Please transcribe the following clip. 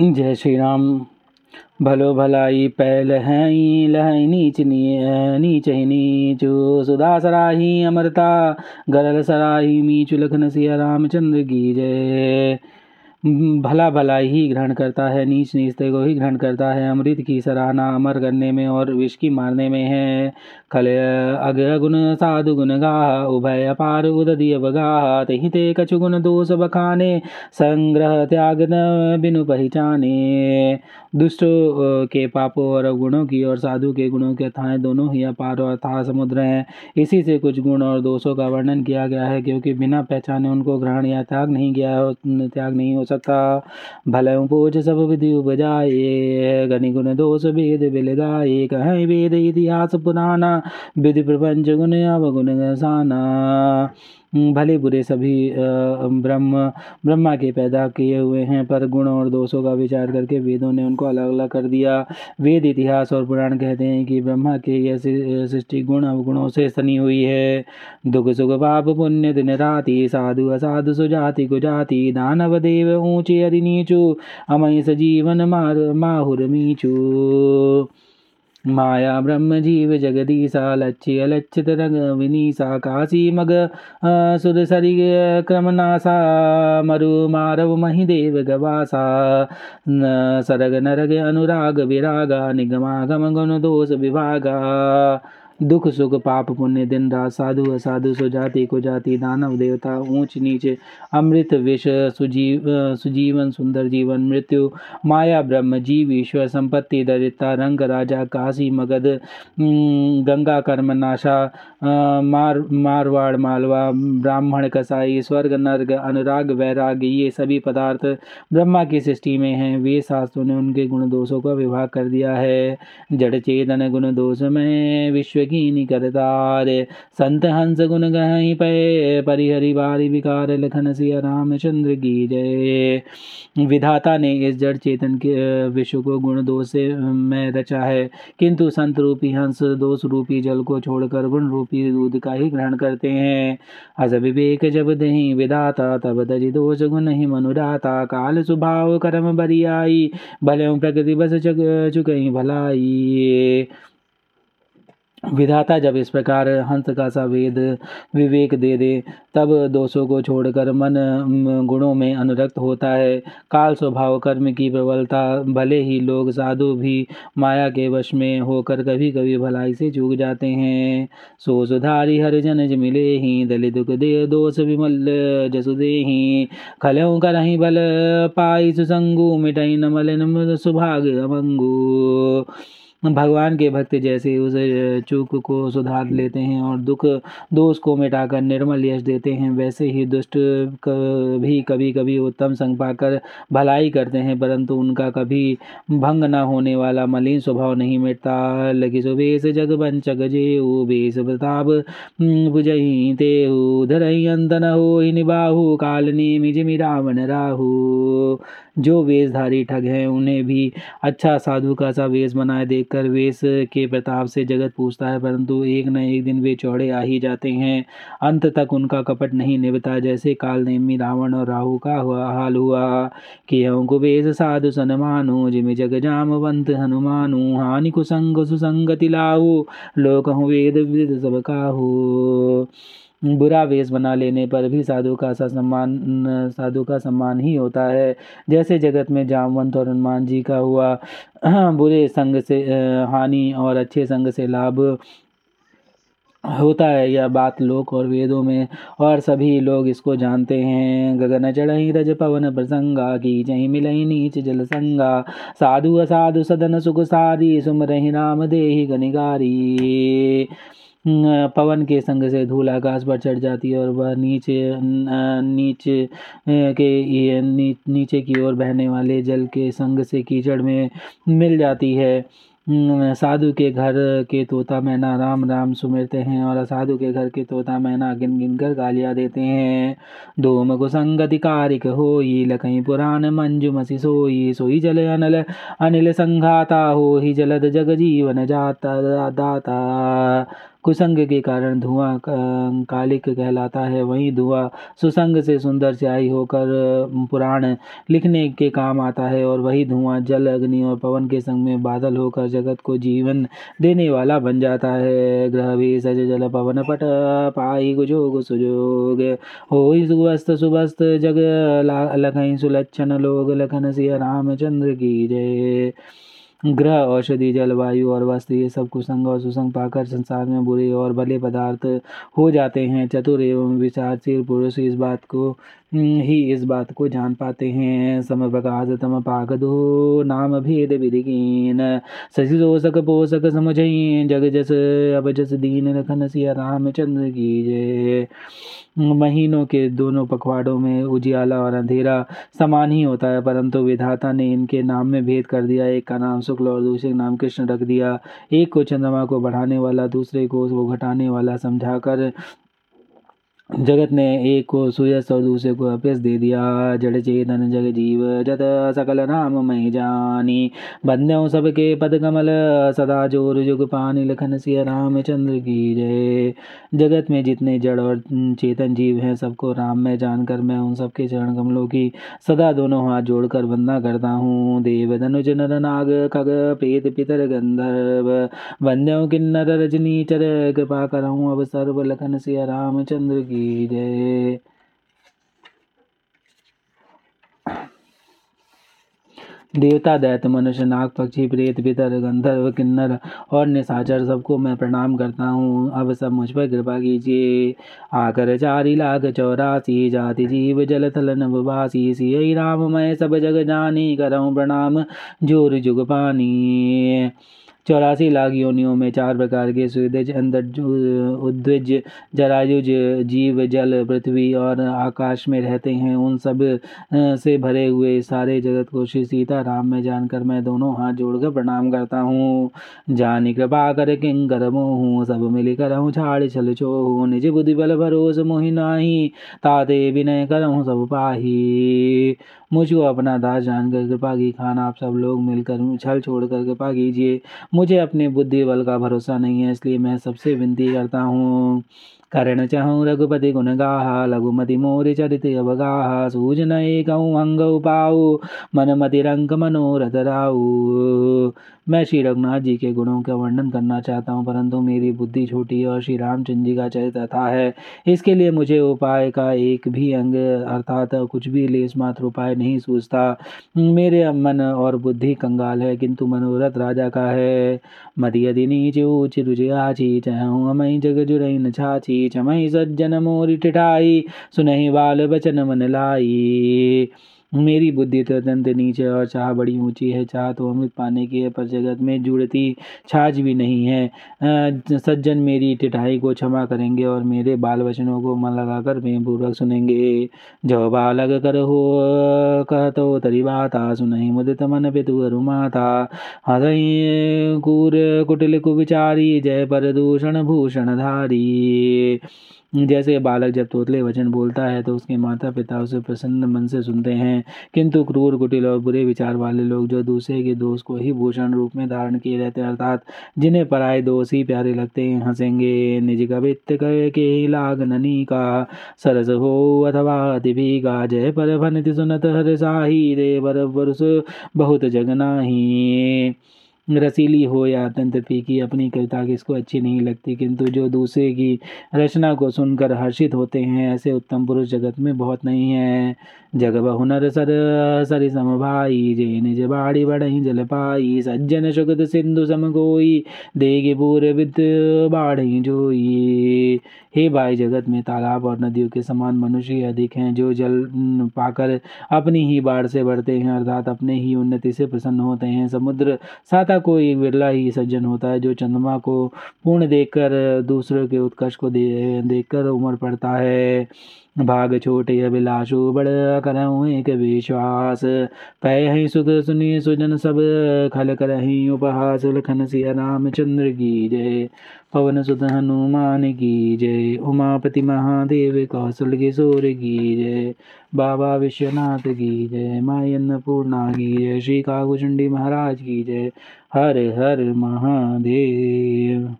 जय श्री राम भलो भलाई पहल हैं लहई नीच नी नीच नीचु। सुधा सराही अमरता, गरल सराही मीचु लखन सिया रामचंद्र की जय। भला भला ही ग्रहण करता है नीच नीचते को ही ग्रहण करता है, अमृत की सराहना अमर करने में और विष की मारने में है। खल अग गुण साधु गुण गा, उभय अपार उदय बगा ते कछु गुण दोष बखाने, संग्रह त्याग न बिनु पहचाने। दुष्ट के पापों और गुणों की और साधु के गुणों के अथाए दोनों ही अपार और अथाह समुद्र हैं। इसी से कुछ गुण और दोषों का वर्णन किया गया है, क्योंकि बिना पहचाने उनको ग्रहण या त्याग नहीं किया त्याग नहीं हो सकता भले पूज सब विधि उपजाए गणि गुण दोष वेद बिल गाये कहें वेद इतिहास पुराना, विधि प्रपंच गुण अवगुण साना भले बुरे सभी ब्रह्म, ब्रह्मा के पैदा किए हुए हैं, पर गुण और दोषों का विचार करके वेदों ने उनको अलग अलग कर दिया। वेद इतिहास और पुराण कहते हैं कि ब्रह्मा के यह सृष्टि गुण अवगुणों से सनी हुई है। दुख, सुख, पाप, पुण्य, दिन, राति साधु, असाधु, सुजाति, कुजाति, दानव, देव, ऊँचे अरि नीचू, अमय, सजीवन, मार, माहुर, मीचू। माया ब्रह्मजीव जगदीषा लच्छ्यलच्छितरङ्गविनीशा काशी मग सुदसरि क्रमनासा मरुमारव महिदेव गवासा। सरग अनुराग विरागा निगमागमगुणदोषविभागा दुख, सुख, पाप, पुण्य, दिन, रात, साधु, असाधु, सुजाति, कुजाति, दानव, देवता, ऊंच, नीचे, अमृत, विष, सुजीव, सुजीवन, सुंदर जीवन, मृत्यु, माया, ब्रह्म, जीव, ईश्वर, संपत्ति, दरिद्रता, रंग, राजा, काशी, मगध गंगा, कर्म, नाशा मार, मारवाड़, मालवा, ब्राह्मण, कसाई, स्वर्ग, नर्ग, अनुराग, वैराग, ये सभी पदार्थ ब्रह्मा की सृष्टि में हैं। वे शास्त्रों ने उनके गुण दोषों का विभाग कर दिया है। जड़ चेतन गुण दोष में विश्व कीनी करतार। संत हंस गुण गही पे, परिहरि बारी विकार लखन सिया रामचंद्र की जय। विधाता ने इस जड़ चेतन के विश्व को गुण दोष से में रचा है। किंतु संत रूपी हंस दोष रूपी जल को छोड़कर गुण रूपी दूध का ही ग्रहण करते हैं। अज विवेक जब दही विधाता तब तजि दोष गुण ही मनुराता। काल स्वभाव कर्म बरियाई, भले प्रकृति बस चुक भलाई। विधाता जब इस प्रकार हंस का सा वेद विवेक दे दे, तब दोषों को छोड़कर मन गुणों में अनुरक्त होता है। काल स्वभाव कर्म की प्रबलता, भले ही लोग साधु भी माया के वश में होकर कभी कभी भलाई से चूक जाते हैं। सो सुधारी हर जन मिले ही, दलित दुख दे दोष विमल, जसु दे ही। खलों कर ही बल पाई सुसंगू, मिटई नमल सुभाग अमंगू। भगवान के भक्त जैसे उस चूक को सुधार लेते हैं और दुख, दोष को मिटाकर निर्मल यश देते हैं, वैसे ही दुष्ट भी कभी कभी उत्तम संग पाकर भलाई करते हैं, परंतु उनका कभी भंग न होने वाला मलिन स्वभाव नहीं मिटता। लगी सुबेश जग पंचक जे बेस प्रताप बुझही ते धर अंतन हो निबाहु काल ने मिजमि रावण राहु। जो वेशधारी ठग हैं, उन्हें भी अच्छा साधु का सा वेश बनाए देखकर वेश के प्रताप से जगत पूछता है, परंतु एक न एक दिन वे चौड़े आ ही जाते हैं। अंत तक उनका कपट नहीं निभता, जैसे काल नेमी रावण और राहु का हुआ, हाल हुआ कि वेश साधु सनमानु जिमि जग जामवंत हनुमानु, हानि कुसंग सुसंगति लाहु लोक वेद विद सब बुरा वेश बना लेने पर भी साधु का सा सम्मान, साधु का सम्मान ही होता है। जैसे जगत में जामवंत और हनुमान जी का हुआ, बुरे संग से हानि और अच्छे संग से लाभ होता है। यह बात लोक और वेदों में और सभी लोग इसको जानते हैं। गगन चढ़ई रज पवन प्रसंगा, की जही मिलई नीच जल संगा। साधु असाधु सदन सुख सारी, सुमरही राम देही गनिगारी पवन के संग से धूल आकाश पर चढ़ जाती है और वह नीचे नीचे के नीचे की ओर बहने वाले जल के संग से कीचड़ में मिल जाती है। साधु के घर के तोता मैना राम राम सुमिरते हैं और साधु के घर के तोता मैना गिन गिन कर गालियाँ देते हैं। धूम कुसंगति कारिक होई, लखई पुराण मंजु मसी सोई सोई जल अनल, अनिल संघाता हो ही जलद जग जीवन जाता, दाता। कुसंग के कारण धुआँ कालिक कहलाता है। वहीं धुआँ सुसंग से सुंदर स्याही होकर पुराण लिखने के काम आता है और वही धुआँ जल, अग्नि और पवन के संग में बादल होकर जगत को जीवन देने वाला बन जाता है। ग्रह भी सज जल पवन पट पाई गुजोग सुजोग। हो सुबस्त सुबस्त जग लखई सुलक्षण लोग, लखन सिया रामचंद्र की जय। ग्रह, औषधि, जलवायु और वस्त्र ये सब कुसंग और सुसंग पाकर संसार में बुरे और भले पदार्थ हो जाते हैं। चतुर एवं विचारशील पुरुष इस बात को ही इस बात को जान पाते हैं। सम प्रकाश तम दो नाम भेद विधिकीन शशि दोषक पोषक समझ जग जस अब जस दीन रखन सिया रामचंद्र की जय। महीनों के दोनों पखवाड़ों में उजियाला और अंधेरा समान ही होता है, परंतु विधाता ने इनके नाम में भेद कर दिया। एक का नाम शुक्ल और दूसरे का नाम कृष्ण रख दिया। एक को चंद्रमा को बढ़ाने वाला, दूसरे को वो घटाने वाला, समझाकर जगत ने एक को सुयस और दूसरे को अपयस दे दिया। जड़ चेतन, जग जीव, जत सकल नाम मई जानी। बंदों सबके पद कमल, सदा ज़ोर जुग पानी। लखन सिया रामचंद्र की जय। जगत में जितने जड़ और चेतन जीव हैं, सबको राम में जानकर मैं उन सबके चरण कमलों की सदा दोनों हाथ जोड़कर वंदना करता हूँ। देव धनुज, नर नाग, खग, प्रेत, पितर, गंधर्व। वंद्यों किन्नर रजनी चर कृपा करऊँ अब सर्व। लखन सिया रामचंद्र की जय देवता, दैत्य, मनुष्य, नाग, पक्षी, प्रेत, पितर, गंधर्व, किन्नर और निशाचर सबको मैं प्रणाम करता हूँ। अब सब मुझ पर कृपा कीजिए। आकर चारी लाख चौरासी जाति जीव जल थल नववासी सिय राम, मैं सब जग जानी करऊँ प्रणाम, ज़ोर जुग पानी। चौरासी लाख योनियों में चार प्रकार के सुदज अंदर उद्विज, जरायुज, जीव, जल, पृथ्वी और आकाश में रहते हैं। उन सबसे भरे हुए सारे जगत को श्री सीता राम में जानकर मैं दोनों हाथ जोड़कर प्रणाम करता हूँ। जानी कृपा कर किंग कर हूँ, सब मिली कर हूँ छाड़ छल छो निज बुद्धि बल भरोस मोहि नाही, ताते विनय करहूँ सब पाही। मुझको अपना दास जानकर कृपा की खान आप सब लोग मिलकर छल छोड़कर कृपा कीजिए। मुझे अपने बुद्धि बल का भरोसा नहीं है इसलिए मैं सबसे विनती करता हूँ करण चहु रघुपति गुण गाहा लघुमति मोर चरित अवगाहा सूजन एक अंग पाऊ मन मति रंग मनोरथ राऊ मैं श्री रघुनाथ जी के गुणों का वर्णन करना चाहता हूँ, परंतु मेरी बुद्धि छोटी और श्री रामचंद्र जी का चरित्र था है। इसके लिए मुझे उपाय का एक भी अंग, अर्थात कुछ भी लेस मात्र उपाय नहीं सूझता। मेरे मन और बुद्धि कंगाल है, किंतु मनोरथ राजा का है। मति यदि नीच ऊच रुचि आची चहूँ अमई जग जुरई न चमई सज्जन मोरी टिठाई सुनहि बाल बचन मन लाई मेरी बुद्धि तो अत्यंत नीचे और चाह बड़ी ऊँची है। चाह तो अमृत पाने की है पर जगत में जुड़ती छाछ भी नहीं है। सज्जन मेरी टिठाई को क्षमा करेंगे और मेरे बाल वचनों को मन लगाकर प्रेम पूर्वक सुनेंगे। जो बालक कर हो, कह तो तरी बात, सुनही मुदित मन पे तू अरुमाता हसई कूर कुटिल कुविचारी, जय पर दूषण भूषण धारी। जैसे बालक जब तोतले वचन बोलता है तो उसके माता पिता उसे प्रसन्न मन से सुनते हैं। किंतु क्रूर, कुटिल और बुरे विचार वाले लोग जो दूसरे के दोष को ही भूषण रूप में धारण किए रहते हैं, अर्थात जिन्हें पराए दोष ही प्यारे लगते हैं, हंसेंगे, निज कवित्त के लाग ननी का सरस हो अथवा का। जय पर भनति सुनत हर साही रे बर बहुत जगना ही रसीली हो या अत्यंत फीकी अपनी कविता किसको अच्छी नहीं लगती, किंतु जो दूसरे की रचना को सुनकर हर्षित होते हैं, ऐसे उत्तम पुरुष जगत में बहुत नहीं है। जग बहुनर सर, सरि सम भाई, जे निज बाड़ी बढ़ई जल पाई, सज्जन सुगत सिंधु सम गोई देगी पूरे विद बाढ़ी जोई। हे भाई जगत में तालाब और नदियों के समान मनुष्य अधिक हैं, जो जल पाकर अपनी ही बाढ़ से बढ़ते हैं, अर्थात अपने ही उन्नति से प्रसन्न होते हैं। समुद्र साता को एक बिरला ही सज्जन होता है, जो चंद्रमा को पूर्ण देखकर, दूसरों के उत्कर्ष को देखकर उम्र पड़ता है। भाग छोटे अभिलाषु, बड़ करऊँ एक विश्वास। पै ही सुख सुनी सुजन सब, खल करही उपहास। लखन सिया रामचंद्र की जय, पवन सुत हनुमान की जय। उमापति महादेव कौशल किशोर की जय, बाबा विश्वनाथ की जय। माई अन्नपूर्णा की जय, श्री काकुचंडी महाराज की जय। हर हर महादेव।